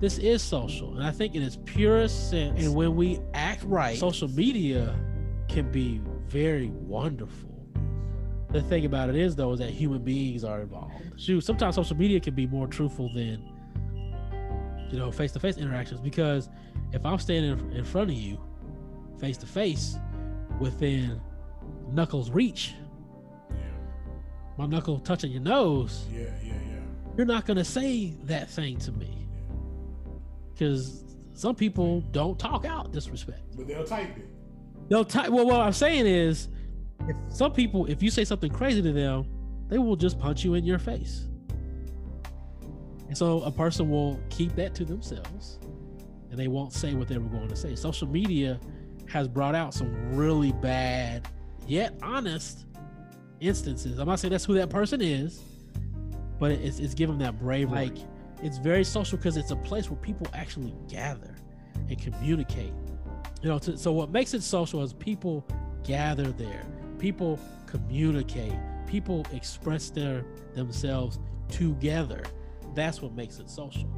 this is social, and I think in its purest sense, and when we act right, social media can be very wonderful. The thing about it is, though, is that human beings are involved. Shoot, sometimes social media can be more truthful than you know face-to-face interactions because if I'm standing in front of you face to face within knuckles reach, my knuckle touching your nose, Yeah, yeah, yeah. you're not gonna say that thing to me because some people don't talk out disrespect. But they'll type it. They'll type. Well, what I'm saying is, if some people, if you say something crazy to them, they will just punch you in your face. And so a person will keep that to themselves, and they won't say what they were going to say. Social media has brought out some really bad, yet honest instances. I'm not saying that's who that person is, but it's it's giving that bravery. Like it's very social because it's a place where people actually gather and communicate. You know, to, so what makes it social is people gather there, people communicate, people express their themselves together. That's what makes it social.